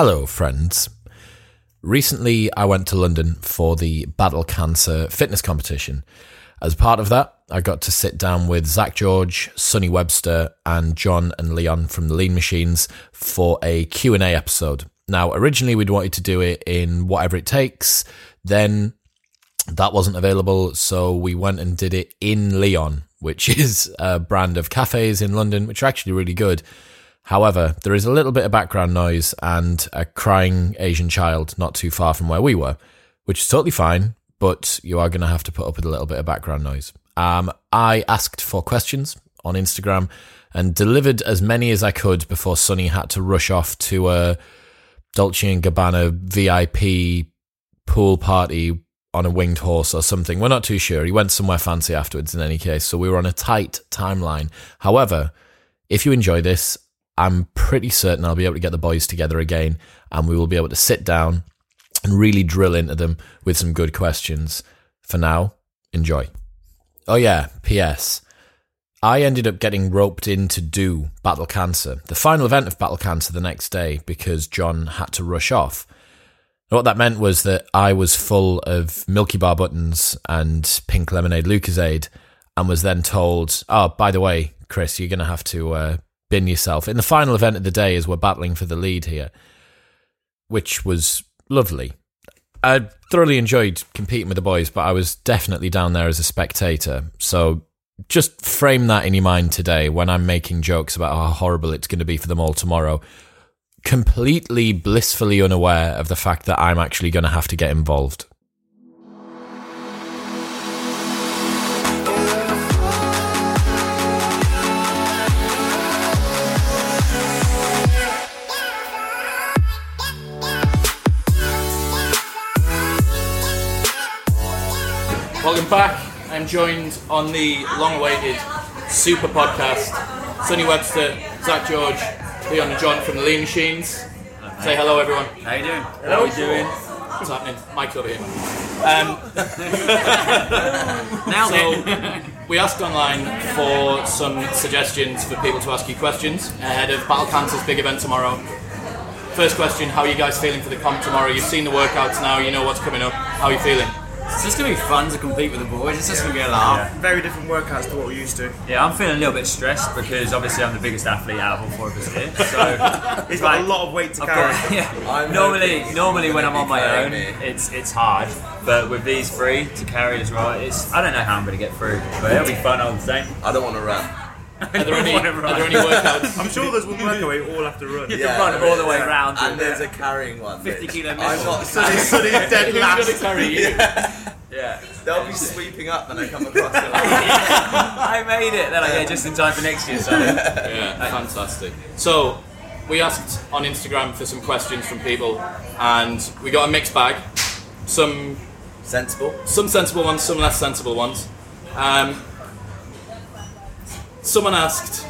Hello, friends. Recently, I went to London for the Battle Cancer fitness competition. As part of that, I got to sit down with Zach George, Sonny Webster, and John and Leon from the Lean Machines for a Q&A episode. Now, originally we'd wanted to do it in whatever it takes. Then that wasn't available, so we went and did it in Leon, which is a brand of cafes in London, which are actually really good. However, there is a little bit of background noise and a crying Asian child not too far from where we were, which is totally fine, but you are going to have to put up with a little bit of background noise. Um, I asked for questions on Instagram and delivered as many as I could before Sonny had to rush off to a Dolce and Gabbana VIP pool party on a winged horse or something. We're not too sure. He went somewhere fancy afterwards in any case, so we were on a tight timeline. However, if you enjoy this, I'm pretty certain I'll be able to get the boys together again and we will be able to sit down and really drill into them with some good questions. For now, enjoy. Oh, yeah, P.S. I ended up getting roped in to do Battle Cancer, the final event of Battle Cancer the next day because John had to rush off. What that meant was that I was full of Milky Bar buttons and pink lemonade Lucozade and was then told, oh, by the way, Chris, you're going to have to uh, bin yourself in the final event of the day as we're battling for the lead here, which was lovely. I thoroughly enjoyed competing with the boys, but I was definitely down there as a spectator. So just frame that in your mind today when I'm making jokes about how horrible it's going to be for them all tomorrow. Completely blissfully unaware of the fact that I'm actually going to have to get involved. Welcome back. I'm joined on the long-awaited super podcast. Sonny Webster, Zach George, Leon and John from the Lean Machines. Say hello, everyone. How you doing? How are you doing? What's happening? Mike's over here. Um, Now so then. we asked online for some suggestions for people to ask you questions ahead of Battle Cancer's big event tomorrow. First question: How are you guys feeling for the comp tomorrow? You've seen the workouts now. You know what's coming up. How are you feeling? It's just gonna be fun to compete with the boys. It's just gonna be a laugh. Very different workouts to what we're used to. Yeah, I'm feeling a little bit stressed because obviously I'm the biggest athlete out of all four of us here. So He's got Right. a lot of weight to I've carry. got, yeah. I'm normally, normally when I'm on my own, me. it's it's hard. But with these three to carry as well, it's I don't know how I'm gonna get through, but it'll be fun all the same. I don't want to run. Are there any, are there any workouts? I'm sure there's one workout where you all have to run. You Yeah, can run all the way around. And there's a carrying one. 50 which kilo I'm missile. not. Sonny's dead Who's last. going to carry you? yeah. They'll be sweeping up when I come across it. I made it. Then I get just in time for next year. So Yeah, fantastic. So, we asked on Instagram for some questions from people, and we got a mixed bag. Some Sensible. some sensible ones, some less sensible ones. Um, someone asked,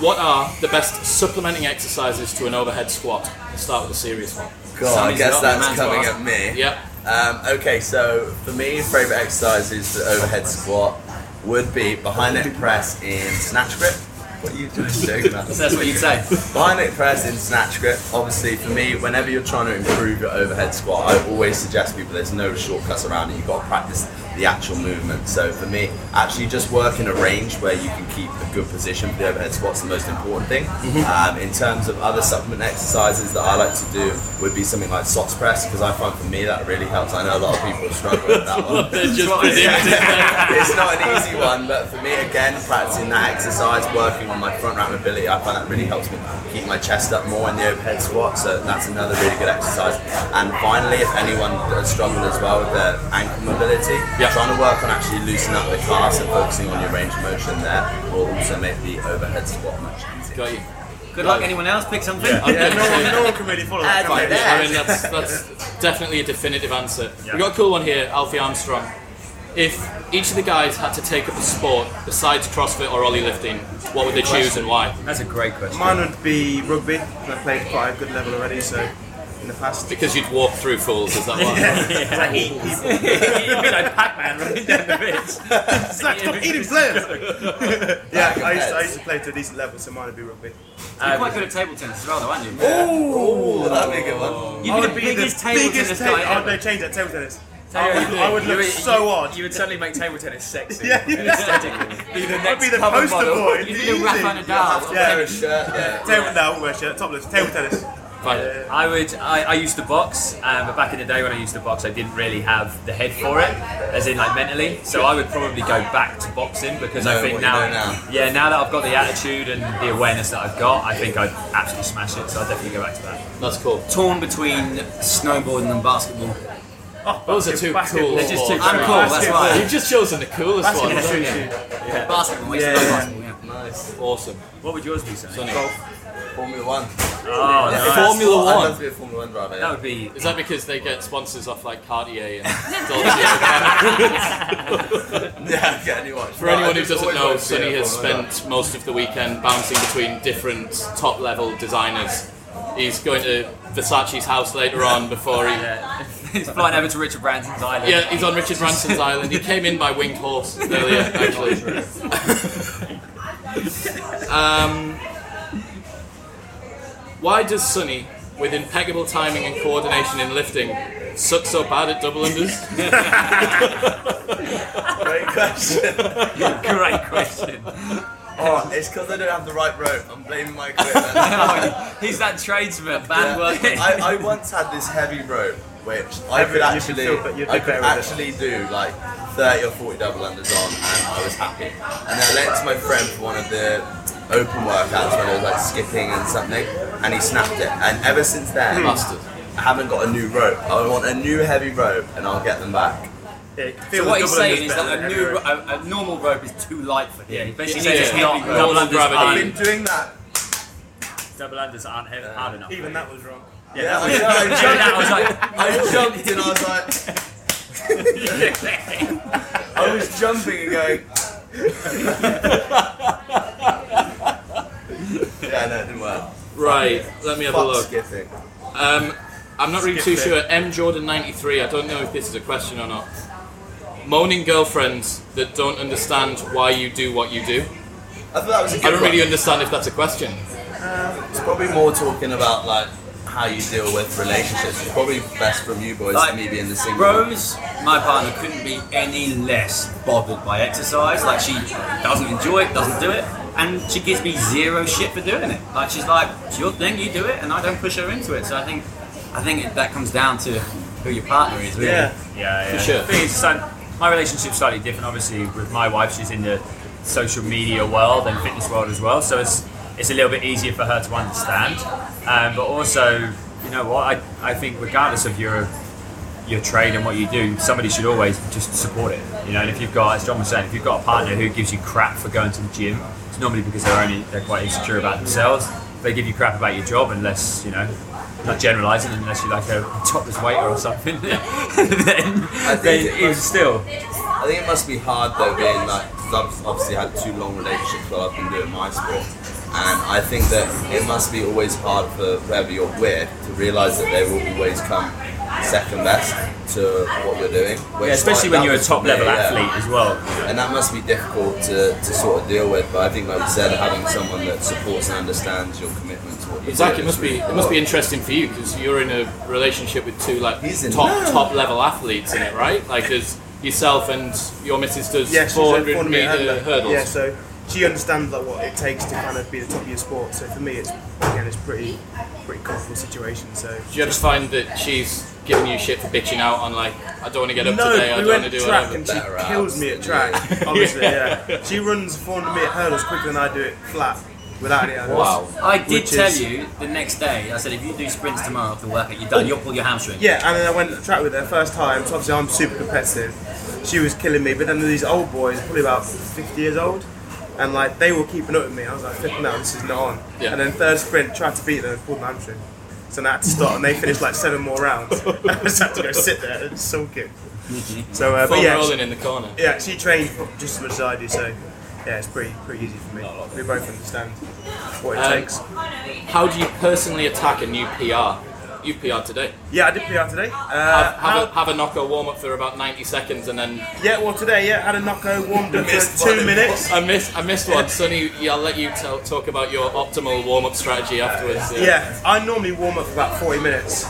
"What are the best supplementing exercises to an overhead squat?" Let's start with a serious one. God, I guess got that's man's coming at me. Yep. Um, okay, so for me, favorite exercises for overhead squat would be behind neck press in snatch grip. What are you just doing? Matt? that's what you'd say. Behind neck press in snatch grip. Obviously, for me, whenever you're trying to improve your overhead squat, I always suggest people there's no shortcuts around it. You've got to practice the actual movement. So for me, actually just work in a range where you can keep a good position for the overhead squat's the most important thing. Um, in terms of other supplement exercises that I like to do would be something like SOTS press because I find for me that really helps. I know a lot of people struggle with that one. They're just it's not an easy one, but for me, again, practicing that exercise, working on my front rack mobility, I find that really helps me keep my chest up more in the overhead squat. So that's another really good exercise. And finally, if anyone does struggle as well with their ankle mobility, Yeah. Trying to work on actually loosening up the calves and focusing on your range of motion there will also make the overhead squat much easier. Got you. Good luck. Anyone else pick something? I'm Yeah, no one, no one can really follow that. Add can my. I mean, that's, that's definitely a definitive answer. Yeah. We got a cool one here, Alfie Armstrong. If each of the guys had to take up a sport besides CrossFit or Oly lifting, what would they choose and why? That's a great question. Mine would be rugby. I played quite a good level already, so in the past. Because you'd walk through fools, is that why? It's like eat people. You'd be like Pac-Man running down the pitch. Stop eating players. yeah, I used, to, I used to play to a decent level, so mine would be rugby. You're quite um, good at table tennis as well, though, aren't you? Oh, that'd be a good one. You'd be the be biggest the table biggest tennis table. guy I would no change that table tennis. Tell I would, you I would look You- so you- odd. You would suddenly make table tennis sexy. Yeah, yeah. Aesthetically. Be the I'd be the poster model. boy. You'd be the easy. Rafa Have to Nadal. wear a shirt. Yeah. Table, no, I won't wear a shirt. Topless. Table tennis. Fine. I would. I, I used to box, um, but back in the day when I used to box, I didn't really have the head for it, as in like mentally. So I would probably go back to boxing because I Know think what you now, know now. yeah, now that I've got the attitude and the awareness that I've got, I think I'd absolutely smash it. So I'd definitely go back to that. That's cool. Torn between snowboarding and basketball. Oh, Those are two Basketball. cool They're just two sports. I'm cool, that's why. You've just chosen the coolest one. Basketball. haven't you? Basketball, Yeah, yeah, yeah. basketball, yeah. Nice. Awesome. What would yours be, Sonny? Sonny. Formula One. Oh, nice. Formula I'd One. love to be a Formula One driver. That would be. Is that because they get sponsors off like Cartier and Dolce? Yeah, get anyone. For anyone who doesn't know, Sonny has spent most of the weekend bouncing between different top level designers. He's going to Versace's house later on before he. Yeah. He's flying over to Richard Branson's island. Yeah, he's on Richard Branson's island. He came in by winged horse earlier, actually. Um, why does Sonny, with impeccable timing and coordination in lifting, suck so bad at double unders? Great question. Great question. Oh, it's because I don't have the right rope. I'm blaming my equipment. He's that tradesman. Yeah. Bad work. I, I once had this heavy rope, which I Heavy, could actually, feel that you'd be I could better with it. actually do like 30 or 40 double unders on, and I was happy. And then I lent it to my friend for one of the open workouts when it was like skipping and something, and he snapped it. And ever since then, hmm. Bastard. I haven't got a new rope. I want a new heavy rope, and I'll get them back. Yeah, you can feel So what he's saying unders is that a, new, heavy a, a normal rope is too light for him. Yeah, He basically basically it's needs not a heavy double rope. unders gravity. I've been doing that. Double unders aren't heavy, hard enough. Even that was wrong. Yeah, I, I, Yeah, that was like. I jumped and I was like, I was jumping and going. Yeah, no, it didn't work. Right, let me have a look. skipping. Um, I'm not really too Skip sure. M Jordan 93. I don't know if this is a question or not. Moaning girlfriends that don't understand why you do what you do. I thought that was a good I don't one. really understand if that's a question. It's probably more talking about like how you deal with relationships. It's probably best from you boys Like, me being the single. Rose, my partner, couldn't be any less bothered by exercise. Like she doesn't enjoy it, doesn't do it, and she gives me zero shit for doing it. Like she's like, it's your thing, you do it, and I don't push her into it. So I think, I think it, that comes down to who your partner is. Really. Yeah. Yeah, yeah. For sure. The thing is, my relationship's slightly different. Obviously, with my wife, she's in the social media world and fitness world as well, so it's it's a little bit easier for her to understand. Um, but also, you know what? I, I think regardless of your your trade and what you do, somebody should always just support it. You know, and if you've got, as John was saying, if you've got a partner who gives you crap for going to the gym, it's normally because they're only they're quite insecure about themselves. They give you crap about your job, unless you know, not generalising, unless you're like a topless waiter or something, then, I think then must- still. I think it must be hard though, being like, I've obviously had two long relationships while I've been doing my sport, and I think that it must be always hard for whoever you're with to realise that they will always come second best to what you're doing. Yeah, especially I- when you're a top for me, level yeah. athlete as well. And that must be difficult to, to sort of deal with. But I think, like you said, having someone that supports and understands your commitment to what you Zach, do it must is be really it must be interesting for you because you're in a relationship with two like He's top love. top level athletes in it, right? Like there's yourself and your missus does Yeah, 400 400 meter hurdler. hurdles. Yeah, so she understands like what it takes to kind of be the top of your sport. So for me, it's again, it's pretty, pretty comfortable situation. So Do you ever find that she's giving you shit for bitching out on like I don't want to get up no, today, I we don't went want to do track whatever? and she Better kills abs me at track. Obviously, yeah. She runs 400 meter hurdles quicker than I do it flat without any hurdles. Wow. I did tell is- you the next day. I said if you do sprints tomorrow after workout, you're done. You'll pull your hamstring. Yeah, and then I went to track with her first time. So obviously I'm super competitive. She was killing me, but then these old boys, probably about 50 years old, and like they were keeping up with me. I was like, flipping out, this is not on. Yeah. And then third sprint, tried to beat them, and pulled my hamstring. So then I had to stop, and they finished like seven more rounds. I just had to go sit there and sulk it. So, uh, but Foam yeah, rolling she, in the corner. yeah, she trained just as much as I do. So yeah, it's pretty pretty easy for me. We both understand what it Um, takes. How do you personally attack a new PR? You PR'd today. Yeah, I did PR today. Uh, Have, have, how- a, have a Nocco warm up for about 90 seconds and then yeah, well today, yeah, had a Nocco, warmed up missed for two one. minutes. I missed I missed one. Sonny, yeah, I'll let you tell, talk about your optimal warm up strategy afterwards. Yeah, I normally warm up for about 40 minutes.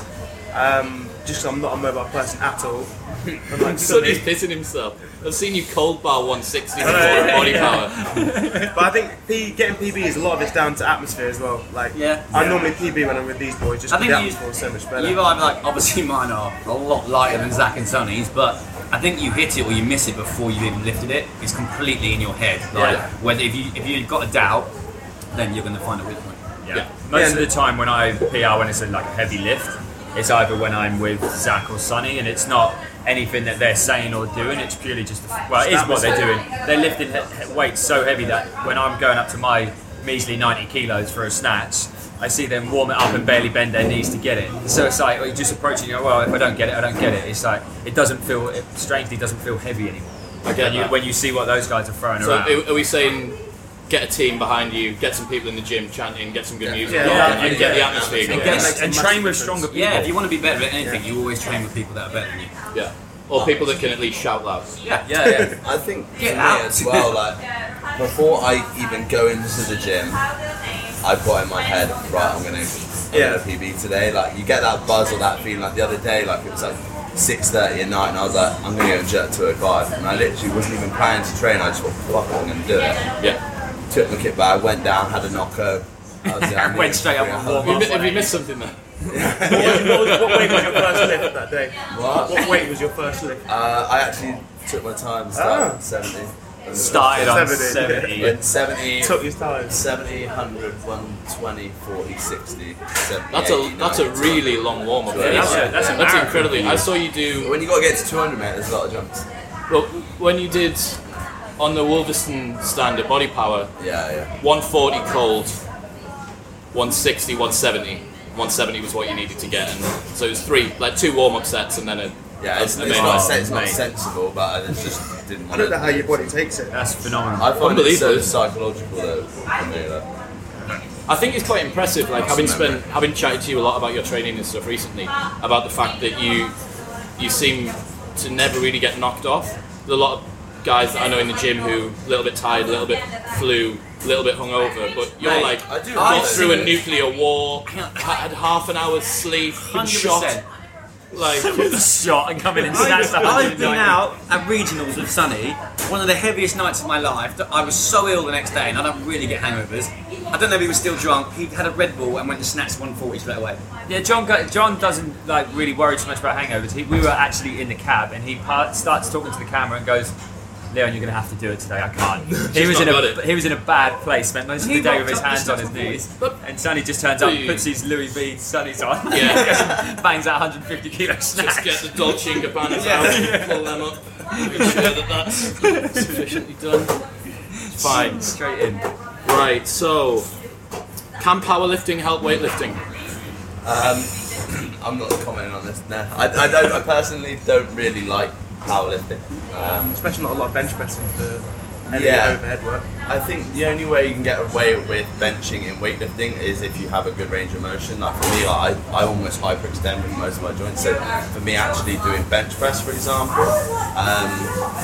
Um, just 'cause I'm not a mobile person at all. I'm like, Sonny's pissing himself. I've seen you cold bar 160 before at body power. But I think P, getting PB is a lot of it's down to atmosphere as well. Like, Yeah. I normally PB when I'm with these boys just I because think the you, atmosphere is so much better. you've either like obviously mine are a lot lighter than Zach and Sonny's, but I think you hit it or you miss it before you even lifted it. It's completely in your head. Like Yeah. whether if you if you've got a doubt, then you're going to find a weak point. Yeah. Yeah. Most Yeah, of the time when I PR when it's a, like a heavy lift, it's either when I'm with Zach or Sonny, and it's not anything that they're saying or doing. It's purely just well, it is what they're doing. They're lifting he- he- weights so heavy that when I'm going up to my measly 90 kilos for a snatch. I see them warm it up and barely bend their knees to get it. So it's like you just approach it. You go, well, if I don't get it, I don't get it. It's like it doesn't feel. It strangely doesn't feel heavy anymore. I get when you that. when you see what those guys are throwing So around. are are we saying get a team behind you, get some people in the gym chanting, get some good music, Yeah. on, Yeah. and get the atmosphere And going? get- makes and train with stronger people. Yeah, if you want to be better at anything, you always train with people that are better than you. Yeah. Or people that can at least shout loud. Yeah, yeah, yeah. I think for Get me as well, like before I even go into the gym, I've got in my head, right, I'm gonna, I'm Yeah. gonna PB today. Like you get that buzz or that feeling. Like the other day, like it was like 6:30 at night, and I was like, I'm gonna go and jerk 205, and I literally wasn't even planning to train. I just thought, fuck it, I'm gonna do it. Yeah. Took the kit bag, went down, had a Nocco. I was down Went straight up three and hours. Have you, mi- have you missed something there? what, was- what weight was your first lift that day? What? What weight was your first lift? Uh, I actually took my time, started Ah. at 70. started on 70. 70. Went 70, Took your time. 70, 100, 120, 40, 60, 70, That's a 80, that's a 90, really long warm up. Yeah, That's a- that's a that's marathon. incredibly. I saw you do When you got to get to 200, mate, there's a lot of jumps. well when you did on the Wolverson standard Body Power, Yeah, yeah. 140 cold, 160, 170. 170 was what you needed to get, and so it was three, like two warm up sets, and then a Yeah, it's, it's not, one. sen- it's not sensible, but I just didn't I don't know how your body takes it. That's phenomenal. I find it so psychological though for me. Like, I think it's quite impressive, like having spent, having chatted to you a lot about your training and stuff recently, about the fact that you, you seem to never really get knocked off. There's a lot of guys that I know in the gym who a little bit tired, a little bit flu, a little bit hungover, but you're Mate, like I do gone through a it. nuclear war, had half an hour's sleep, been shot, 100%. like shot and come in and snatch I've, the been out at regionals with Sonny, one of the heaviest nights of my life. that I was so ill the next day, and I don't really get hangovers. I don't know if he was still drunk. He had a Red Bull and went and snatched 140 straight away. Yeah, John. go- John doesn't like really worry too much about hangovers. He, we were actually in the cab, and he part, starts talking to the camera and goes, "Leon, you're going to have to do it today. I can't." He was in a it. he was in a bad place. Spent most of He the day with his hands on his knees, But- and Sonny just turns up, Do puts his Louis V Sonny's on, Yeah. bangs out 150 kilo snatch. just get the Dolce and Gabbana's out, pull them up, make sure that that's sufficiently done. Fine. straight in. Right, so can powerlifting help weightlifting? Um, I'm not commenting on this. No, I, I don't. I personally don't really like powerlifting. Um, Especially not a lot of bench pressing for heavy Yeah. overhead work. I think the only way you can get away with benching in weightlifting is if you have a good range of motion. Like for me, like, I, I almost hyperextend with most of my joints. So for me, actually doing bench press, for example, um,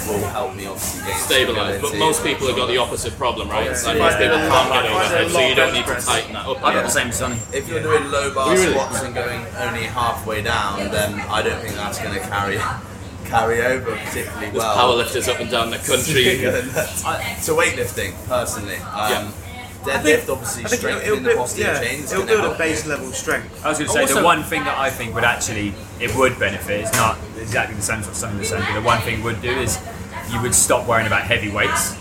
will help me obviously gain Stabilize, but most people have got the opposite problem, right? It's like Yeah. most people can't get Yeah. overhead, so you don't need to Press. tighten that up. I got the same as Sonny. If you're doing low bar Really? squats and going only halfway down, then I don't think that's going to carry carry over particularly There's well. powerlifters up and down the country. so weightlifting, personally, um, Yeah. deadlift obviously I think it'll, strengthening it'll the build, posterior yeah, chain is it'll build a help. base level strength. I was going to say Also- the one thing that I think would actually it would benefit It's not exactly the same as what Sonny was saying, but the one thing it would do is you would stop worrying about heavy weights.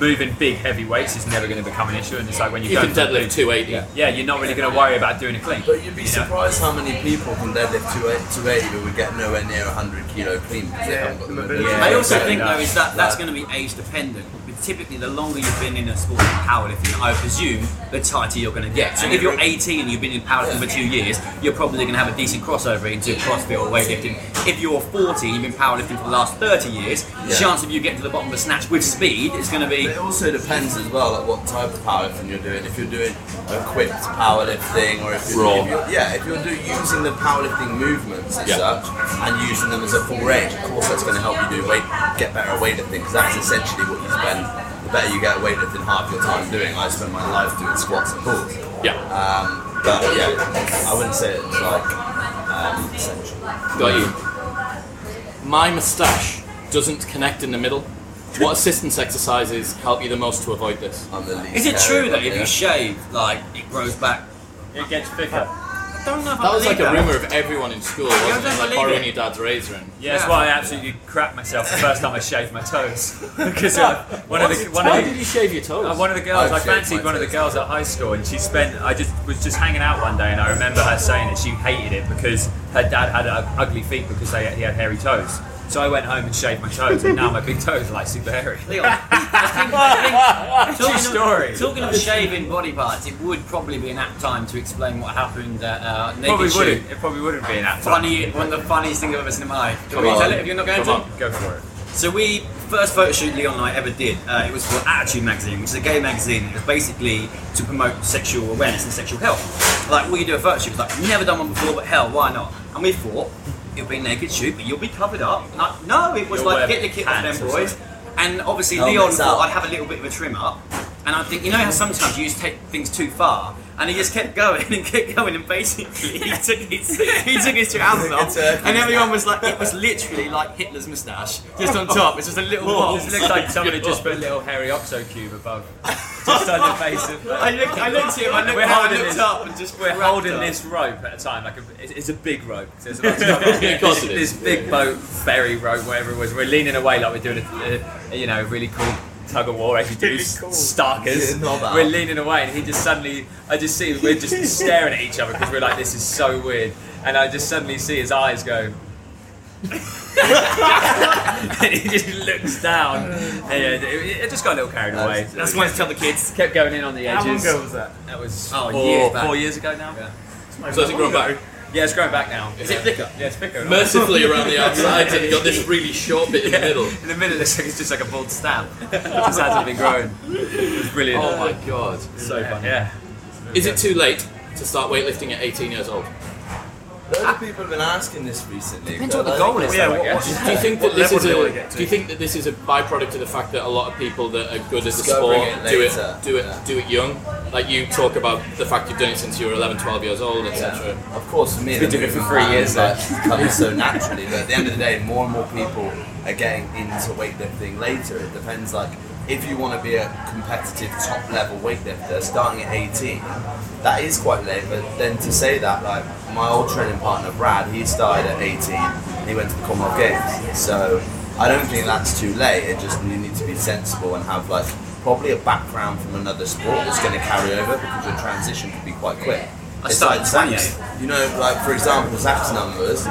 Moving big heavy weights is never going to become an issue, and it's like when you, You go can deadlift 280. Yeah, yeah, you're not really going to worry about doing a clean. But you'd be you know? surprised how many people can deadlift 280 280 but would get nowhere near 100 kilo clean because they Yeah, haven't got the the mobility. mobility. I also exactly think though is that that's going to be age dependent. Typically the longer you've been in a sport of powerlifting, I presume the tighter you're going to get. So if you're 18 and you've been in powerlifting for two years, you're probably going to have a decent crossover into CrossFit or weightlifting. If you're 40 and you've been powerlifting for the last 30 years, the Yeah. chance of you getting to the bottom of a snatch with speed is going to be It also depends as well, like what type of powerlifting you're doing. If you're doing equipped powerlifting, or if you're, Raw. if you're yeah, if you're do, using the powerlifting movements as Yeah. such and using them as a full range, of course that's going to help you do weight, get better at weightlifting because that's essentially what you spend. The better you get at weightlifting, half your time doing. I spend my life doing squats and pulls. Yeah, Um, but yeah, I wouldn't say it's like um, essential. got you. My moustache doesn't connect in the middle. What assistance exercises help you the most to avoid this? I'm the least Is it true that if you shave, like it grows back? It gets thicker. I don't know if I That was like believe a rumour of everyone in school, wasn't don't it? Like borrowing it. your dad's razor and Yeah, that's why I absolutely crapped myself the first time I shaved my toes because uh, one of the one Why of did you shave your toes? Uh, one of the girls, I've I shaved fancied my one of the toes. girls at high school, and she spent. I just was just hanging out one day, and I remember her saying that she hated it because her dad had uh, ugly feet because they, he had hairy toes. So I went home and shaved my toes, and now my big toes are like super hairy. Leon, I think, True story. Of, talking of shaving body parts, it would probably be an apt time to explain what happened at uh, Naked Probably Shoot. wouldn't. It probably wouldn't be an app. Funny, one of the funniest things I've ever seen in my life. Can we on. tell it if you're not going Come to? on, go for it. So we first photo shoot Leon and I ever did. Uh, it was for Attitude magazine, which is a gay magazine. It was basically to promote sexual awareness and sexual health. Like we do a photo shoot. It was like never done one before, but hell, why not? And we thought it'll be naked shoot, but you'll be covered up. And I- no, it was You'll like wear get the kit off them boys. And obviously Leon thought I'd have a little bit of a trim up. And I think you know how sometimes you just take things too far. And he just kept going and kept going, and basically he took his he took his trousers a off, and everyone was like, it was literally like Hitler's moustache, just on top. It's just a little box. It looks like somebody just put a little hairy oxo cube above, just on the face of. I looked, I looked at him, I looked, We're holding looked this- up and just We're holding up. this rope at a time, like a, it's- it's a big rope. So it's like Of this big boat ferry rope, whatever it was. We're leaning away like we're doing a, a you know really cool tug of war as you do cool. starkers. Yeah, we're leaning away, and he just suddenly, I just see we're just staring at each other because we're like, this is so weird, and I just suddenly see his eyes go. and he just looks down. And yeah, it, it just got a little carried away. That's why I tell the kids. kept going in on the edges. How long edges. ago was that? That was Oh, four, years four years ago now. So has it grown back? Yeah, it's growing back now. Is it thicker? Yeah, it's thicker. Mercifully around the outside, and you've got this really short bit in the middle. In the middle, it looks like it's just like a bald stamp. It just hasn't been growing. It's brilliant. Oh my god. so funny. Yeah. Is it too late to start weightlifting at 18 years old? A lot of people have been asking this recently. Depends what the goal is, Yeah, though, I guess. Do you think that this is do they wanna a? Do you think that this is a byproduct of the fact that a lot of people that are good at the sport it do it do it Yeah. do it young? Like you talk about the fact you've done it since you were 11, 12 years old, etc. Of course, for me, Been doing it for three years, like, comes so naturally. But at the end of the day, more and more people are getting into weightlifting later. It depends, like, if you want to be a competitive top level weightlifter, starting at 18, that is quite late. But then to say that, like, my old training partner Brad, he started at 18 and he went to the Commonwealth Games. So I don't think that's too late. It just you need to be sensible and have like probably a background from another sport that's going to carry over because your transition could be quite quick. I It's started like Zach's, you know, like for example, Zach's numbers,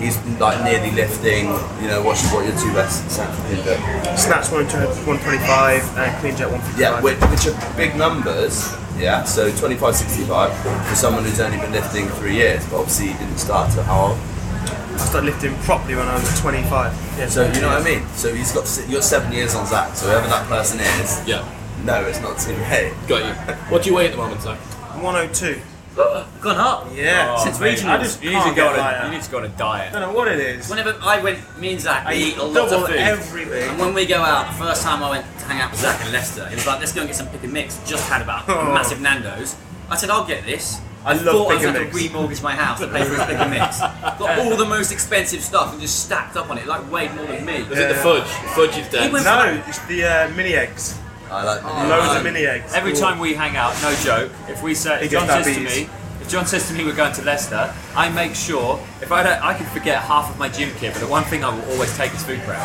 he's like nearly lifting, you know, what's what your two best Zach can do. Snatch 125 and clean jet 155. Yeah, which, which are big numbers, yeah, so 25, 65 for someone who's only been lifting three years, but obviously he didn't start till how old? I started lifting properly when I was 25. Yeah, So you know what I mean? So he's got, you're seven years on Zach, so whoever that person is, Yeah, no, it's not too late. got you. What do you weigh at the moment, Zach? 102. Gone up. Yeah. Oh, Since mate, regionals. I just You need to can't go get on a, lighter. you need to go on a diet. don't know what it is. Whenever I went, me and Zach, I we eat eat a lot of double food. everything. And when we go out, the first time I went to hang out with Zach and Lester, it was like, let's go and get some pick and mix. Just had about a Oh. massive Nando's. I said, I'll get this. I love thought I pick was and going to mix. remortgage my house to pay for his pick and mix. Got all the most expensive stuff and just stacked up on it, like weighed more than me. Was it the fudge? The Fudge is dead. He went- No, it's the uh, mini eggs. I like Oh, Loads of mini eggs. Every time we hang out, no joke. If we say, He if John gets says to diabetes. me, if John says to me we're going to Leicester, I make sure if I don't, I can forget half of my gym kit, but the one thing I will always take is food prep.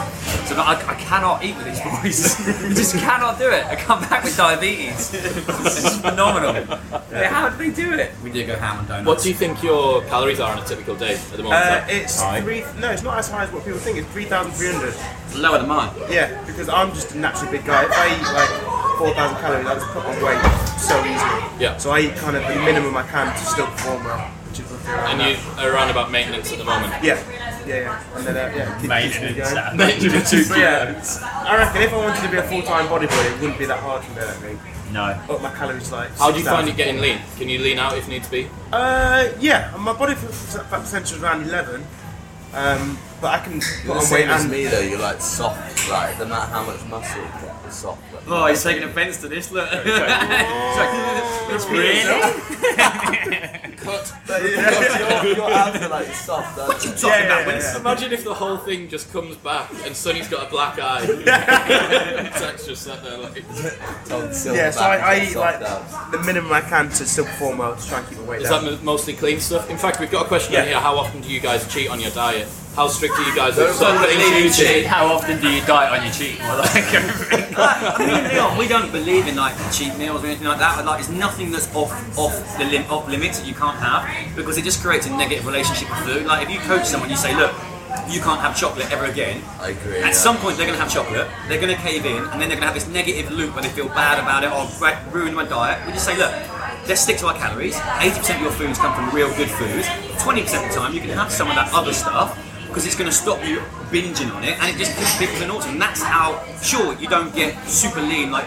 So that I, I cannot eat with these boys. I just cannot do it. I come back with diabetes. This is phenomenal. Yeah, How do they do it? We do go ham and donuts. What do you think your calories are on a typical day at the moment? Uh, it's three. No, it's not as high as what people think. It's three thousand three hundred. Lower than mine. Yeah, because I'm just a naturally big guy. If I eat like four thousand calories, I just put on weight so easily. Yeah. So I eat kind of the minimum I can to still perform well, which is roughly around and you are around about maintenance at the moment. Yeah, yeah, yeah. And then uh, yeah, keep, keeps me Maintenance. Maintenance. Yeah, I reckon if I wanted to be a full-time bodybuilder, it wouldn't be that hard for me. I think. No. But my calories like. How do you find it getting lean? Can you lean out if needs be? Uh, yeah, my body fat percentage is around 11. Um, but I can put You're on weight as and me though. You're like soft. Like no matter how much muscle you get, it's soft. Like, Oh, he's taking offence to this. Look. Oh. it's really. But your, your abs are like soft. What you talking Yeah, about? yeah, When yeah. Imagine if the whole thing just comes back and Sonny's got a black eye. and Zach's just sat there like. yeah. So I, I eat like the minimum I can to still perform well to try and keep my weight Is down. that mostly clean stuff? In fact, we've got a question Yeah. here. How often do you guys cheat on your diet? How strict are you guys with Don't sort of you, cheat. How often do you diet on your cheat? Or like everything? me and Leon, we don't believe in like cheat meals or anything like that. Like, it's nothing that's off off the lim- off limits that you can't have because it just creates a negative relationship with food. Like if you coach someone, you say, look, you can't have chocolate ever again. I agree. At yeah. some point, they're going to have chocolate. They're going to cave in, and then they're going to have this negative loop where they feel bad about it or "Right, ruined my diet. We just say, look, let's stick to our calories. 80% of your foods come from real good food. 20% of the time, you can have some of that other stuff because it's going to stop you binging on it, and it just gives people an autumn. And that's how, sure, you don't get super lean like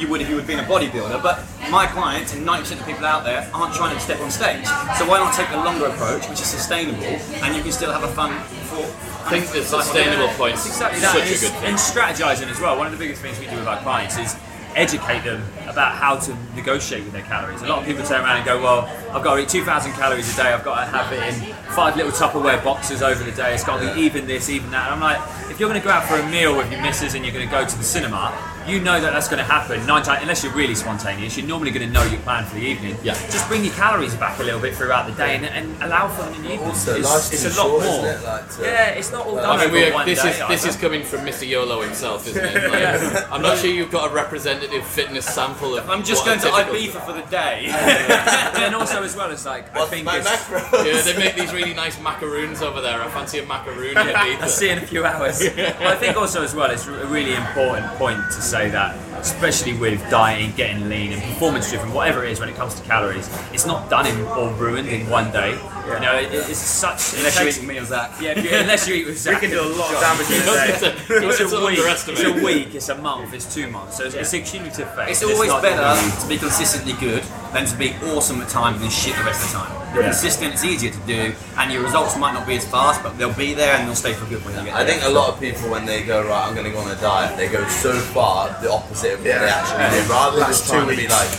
you would if you had been a bodybuilder, but my clients and 90% of people out there aren't trying to step on stage. So why not take the longer approach, which is sustainable, and you can still have a fun for. I think the sustainable point is exactly that. such and a good thing. And strategizing as well. One of the biggest things we do with our clients is educate them about how to negotiate with their calories. A lot of people turn around and go, "Well, I've got to eat 2,000 calories a day. I've got to have it in five little Tupperware boxes over the day. It's got to be even this, even that." And I'm like, if you're going to go out for a meal with your missus and you're going to go to the cinema, you know that that's going to happen nine times. Unless you're really spontaneous, you're normally going to know your plan for the evening. Yeah. Just bring your calories back a little bit throughout the day and, and allow for them in the evening. Also, it's, it's a lot short, more. isn't it? Like, to- yeah, it's not all done I mean, over we one this day. is this is coming from Mr. YOLO himself, isn't it? Like, I'm not sure you've got a representative fitness sample of. I'm just going a to typical- Ibiza for the day. and also as well as like I think my it's. Yeah, they make these really nice macaroons over there. I fancy a macaroon in I'll Ibiza. see in a few hours. But I think also as well, it's a really important point to say that, especially with dieting, getting lean, and performance driven, whatever it is when it comes to calories, it's not done in, or ruined in one day. You know, it, it's such. Unless you takes- eat me or Zach. Yeah, you, unless you eat with We Zach. can do a lot of damage in a day. It's a, It's it's a week. It's a week. It's a month. It's two months. So it's, it's a cumulative phase. It's always better to be consistently good than to be awesome at times and shit the rest of the time. You're consistent, it's easier to do, and your results might not be as fast, but they'll be there and they'll stay for good when you get I there. think a lot of people, when they go right, I'm going to go on a diet, they go so far the opposite of what Yeah. they actually do. Rather than just two trying to be like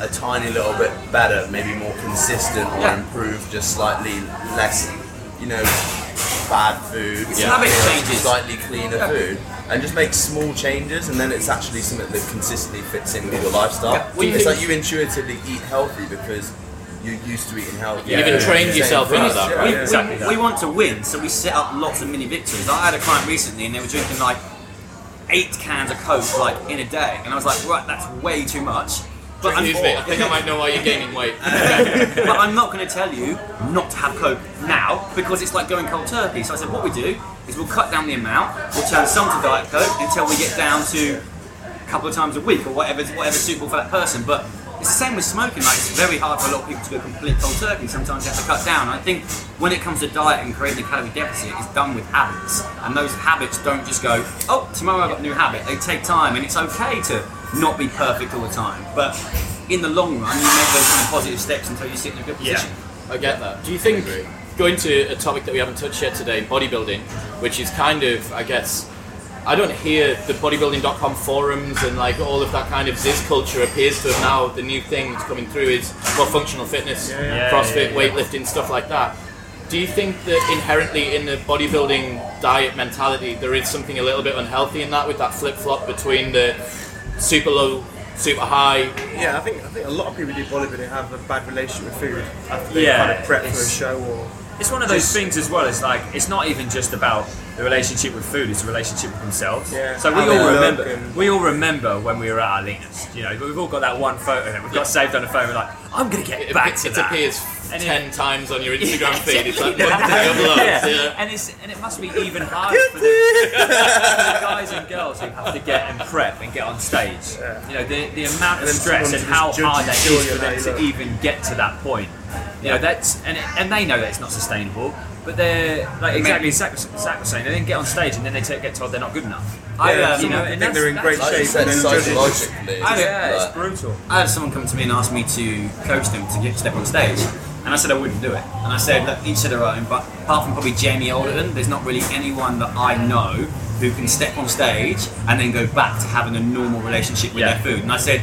a tiny little bit better, maybe more consistent or Yeah. improve just slightly less, you know, bad food, It's you habit know, changes. slightly cleaner food, and just make small changes, and then it's actually something that consistently fits in with your lifestyle. Yeah. Well, you it's like you intuitively eat healthy because you're used to eating healthy. You've even trained Same yourself for into us, that, right? we, Exactly we, that. we want to win, so we set up lots of mini victories. I had a client recently and they were drinking like eight cans of Coke like in a day, and I was like, right, that's way too much. But Excuse me, I think I might know why you're gaining weight. but I'm not going to tell you not to have Coke now because it's like going cold turkey. So I said, what we do is we'll cut down the amount, we'll turn some to Diet Coke until we get down to a couple of times a week or whatever, whatever's suitable for that person. But it's the same with smoking. Like it's very hard for a lot of people to go complete cold turkey. Sometimes you have to cut down. I think when it comes to diet and creating a calorie deficit, it's done with habits, and those habits don't just go, oh, tomorrow I've got a new habit. They take time, and it's okay to not be perfect all the time. But in the long run, you make those kind of positive steps until you sit in a good Yeah. position. I get that. Do you think going to a topic that we haven't touched yet today, bodybuilding, which is kind of, I guess, I don't hear the bodybuilding.com forums and like all of that kind of Zyzz culture appears to have now the new thing that's coming through is more functional fitness, yeah. CrossFit, Yeah, yeah, yeah. weightlifting, stuff like that. Do you think that inherently in the bodybuilding diet mentality there is something a little bit unhealthy in that with that flip flop between the super low super high. Yeah, I think I think a lot of people do bodybuilding have a bad relationship with food after they Yeah, kind of prep for a show or. It's one of those things as well. It's like it's not even just about the relationship with food; it's a relationship with themselves. Yeah. So we all remember. and- We all remember when we were at our leanest. You know, we've all got that one photo that we've got saved on the phone. We're like, I'm gonna get It, back it, to it that. appears And it- ten times on your Instagram feed. It's like Yeah. one thing uploads. yeah. Yeah. and it's and it must be even harder for the, the guys and girls who have to get and prep and get on stage. You know, the, the amount of And then stress and how hard that judges you is for them to even get to that point. You know, that's and and they know that it's not sustainable. But they're like exactly as Zach Zach was saying. They then get on stage and then they take, get told they're not good enough. I, Yeah, um, you know, people and think they're in that's- great Like you shape said, and then judges. psychologically, I- Yeah, it's brutal. I had someone come to me and ask me to coach them to get step on stage, and I said I wouldn't do it. And I said, look, each to their own. But apart from probably Jamie Alderton, there's not really anyone that I know who can step on stage and then go back to having a normal relationship with Yeah. their food. And I said,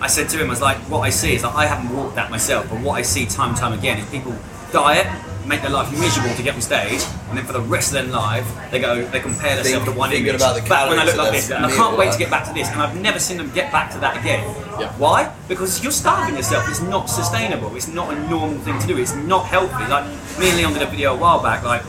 I said to him, I was like, what I see is that I haven't walked that myself, but what I see time and time again is people diet. Make their life miserable to get on stage, and then for the rest of their life, they go, they compare themselves to one image. about the back when I look like this, and I can't wait to get back to this, and I've never seen them get back to that again. Yeah. Why? Because you're starving yourself. It's not sustainable. It's not a normal thing to do. It's not healthy. Like me and Leon did a video a while back. Like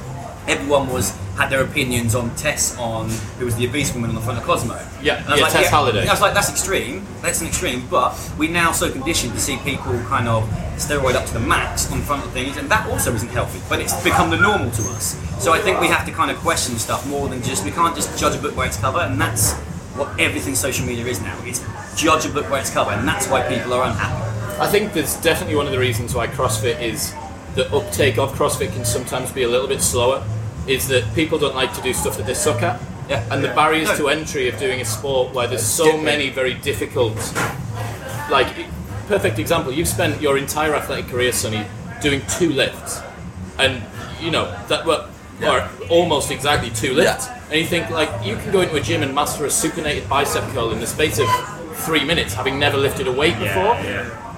everyone was had their opinions on Tess on who was the obese woman on the front of Cosmo. Yeah, And I was yeah, like, Tess Holliday. I was like, that's extreme. That's an extreme. But we now so conditioned to see people kind of steroid up to the max on front of things, and that also isn't healthy. But it's become the normal to us. So I think we have to kind of question stuff more than just we can't just judge a book by its cover, and that's what everything social media is now. It's judge a book by its cover, and that's why people are unhappy. I think there's definitely one of the reasons why CrossFit is the uptake of CrossFit can sometimes be a little bit slower. Is that people don't like to do stuff that they suck at, Yeah. and the barriers No. to entry of doing a sport where there's so many very difficult. Like, perfect example. You've spent your entire athletic career, Sonny, doing two lifts, and you know that were or almost exactly two lifts. And you think like you can go into a gym and master a supinated bicep curl in the space of three minutes, having never lifted a weight before.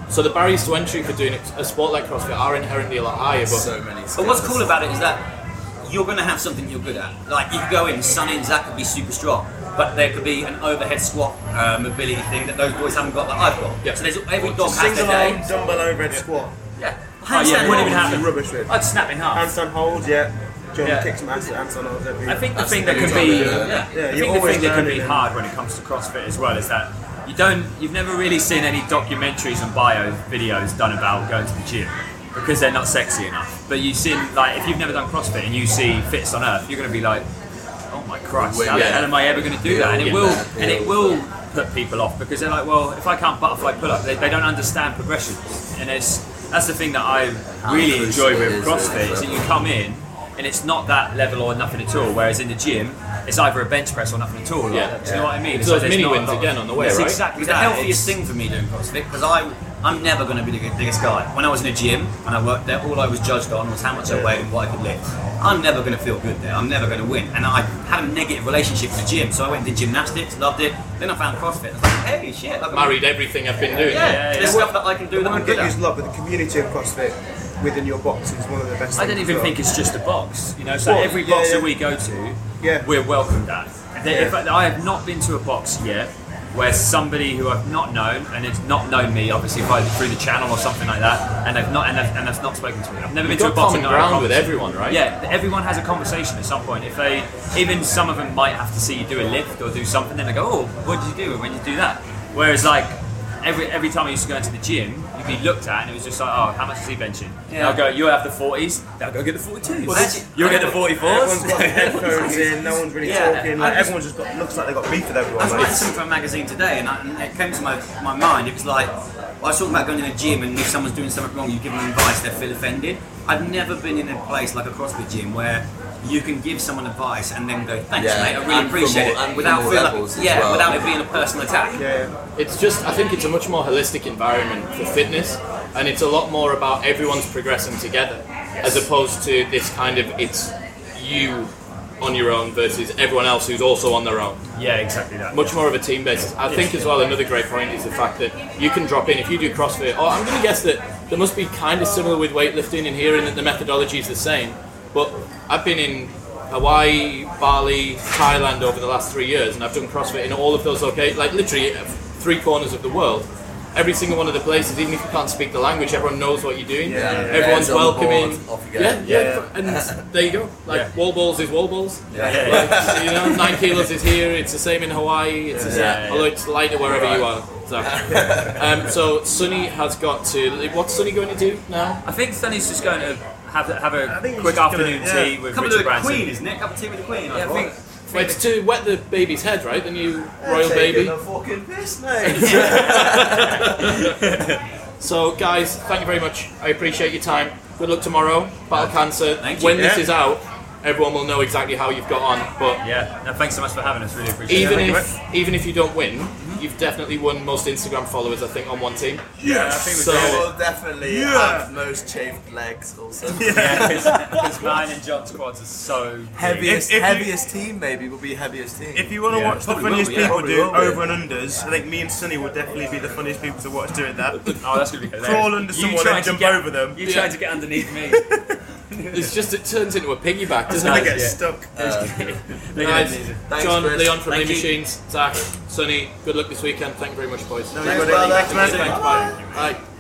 So the barriers to entry for doing a sport like CrossFit are inherently a lot higher. But so many. But what's cool about it is that you're going to have something you're good at. Like you could go in, Sonny and Zach could be super strong, but there could be an overhead squat uh, mobility thing that those boys haven't got that I've got. Yeah. So there's every dog has their day. dumbbell overhead squat. Yeah. Oh, yeah, wouldn't even happen. Rubbish with. I'd snap in half. Handstand holds, yeah. John Yeah. kicks some ass at handstand holds every I think the thing that thing be, to do, yeah. I think the thing that can be hard when it comes to CrossFit as well is that you don't, you've never really seen any documentaries and bio videos done about going to the gym because they're not sexy enough. But you've seen, like, if you've never done CrossFit and you see Fittest on Earth, you're going to be like, oh my Christ, how the Yeah. hell am I ever going to do that? And it will, and it will put people off because they're like, well, if I can't butterfly pull up, they, they don't understand progressions. And it's that's the thing that I really enjoy with CrossFit is that you come in and it's not that level or nothing at all. Whereas in the gym, it's either a bench press or nothing at all. Like, Yeah. do you know what I mean? It's those there's mini wins again on the way, It's right? exactly It's the healthiest It's- thing for me doing CrossFit because I I'm never going to be the biggest guy. When I was in a gym and I worked there, all I was judged on was how much I weighed and what I could lift. I'm never going to feel good there. I'm never going to win. And I had a negative relationship with the gym, so I went into gymnastics, loved it. Then I found CrossFit. I was like, hey, shit, like, married everything I've been doing. Yeah, yeah, there's yeah. stuff that I can do The that I'm get good used at. a lot, but the community of CrossFit within your box is one of the best. I don't even well. think it's just a box. You know, so Well, every yeah, box yeah. that we go to, Yeah. we're welcomed at. Yeah. If I, I have not been to a box yet where somebody who I've not known and has not known me, obviously by, through the channel or something like that, and they've not and I've, and I've not spoken to me. I've never You've been to a box common and not a ground with everyone, right? Yeah, everyone has a conversation at some point. If they, even some of them might have to see you do a lift or do something, then they go, "Oh, what did you do when you do that?" Whereas like every every time I used to go into the gym, you'd be looked at and it was just like, "Oh, how much is he benching?" Yeah. I'll go, you'll have the 40s." They'll go get the 42s. Well, that's- You'll get the Everyone's 44s. got headphones in. No one's really Yeah, talking. I Like, just- everyone's just got looks like they got beef with everyone. I was like, writing something for a magazine today, and, I, and it came to my, my mind. It was like, I was talking about going in a gym, and if someone's doing something wrong, you give them advice, they feel offended. I've never been in a place like a CrossFit gym where you can give someone advice and then go, "Thanks, Yeah, mate, I really and appreciate all- and it," without all feeling like, as yeah, well. without it being a personal attack. yeah. It's just, I think it's a much more holistic environment for fitness, and it's a lot more about everyone's progressing together, as opposed to this kind of it's you on your own versus everyone else who's also on their own. Yeah, exactly that. Much more of a team basis. I think as well another great point is the fact that you can drop in if you do CrossFit. Or I'm going to guess that there must be kind of similar with weightlifting in here, and that the methodology is the same. But I've been in Hawaii, Bali, Thailand over the last three years, and I've done CrossFit in all of those locations, like literally three corners of the world. Every single one of the places, even if you can't speak the language, everyone knows what you're doing. Yeah, yeah. Everyone's Hands on the welcoming. board, off you go. Yeah, yeah, Yeah. and there you go. Like Yeah. wall balls is wall balls. Yeah. Like, you know, nine kilos is here. It's the same in Hawaii. It's the same, Yeah, yeah. although it's lighter wherever you are. So, um, so Sonny has got to. What's Sonny going to do now? I think Sonny's just going to have a, have I a think quick he's just gonna- afternoon yeah. tea with Come Richard to the Branson. Queen, isn't it? Cup of tea with the Queen. Yeah, I think. Well, it's to wet the baby's head, right? The new royal baby. a fucking piss, mate. So, guys, thank you very much. I appreciate your time. Good luck tomorrow. Battle cancer. Thank you. When this is out, everyone will know exactly how you've got on. But Yeah, no, thanks so much for having us. Really appreciate even it. if even if you don't win, you've definitely won most Instagram followers. I think on one team. yeah, I think we So- did will definitely Yeah. have most chafed legs also. Yeah, because mine and John's squads are so big. Heaviest, If- if you- heaviest team maybe will be heaviest team. If you want to Yeah, watch the funniest will be, yeah, people probably do will be. over and unders, I think me and Sonny will definitely be the funniest people to watch doing that. Oh, that's gonna be hilarious. Crawl under You someone and jump get- over them. You Yeah. tried to get underneath me. It's just it turns into a piggyback, doesn't gonna it? get yeah. stuck. Uh, They're Guys. Thanks, John, Chris. Leon from Thank Lean you. Machines, Zach, Sonny. Good luck this weekend. Thank you very much, boys. No, Thanks, you got it. brother. Thanks, man. Thanks, bye. Bye.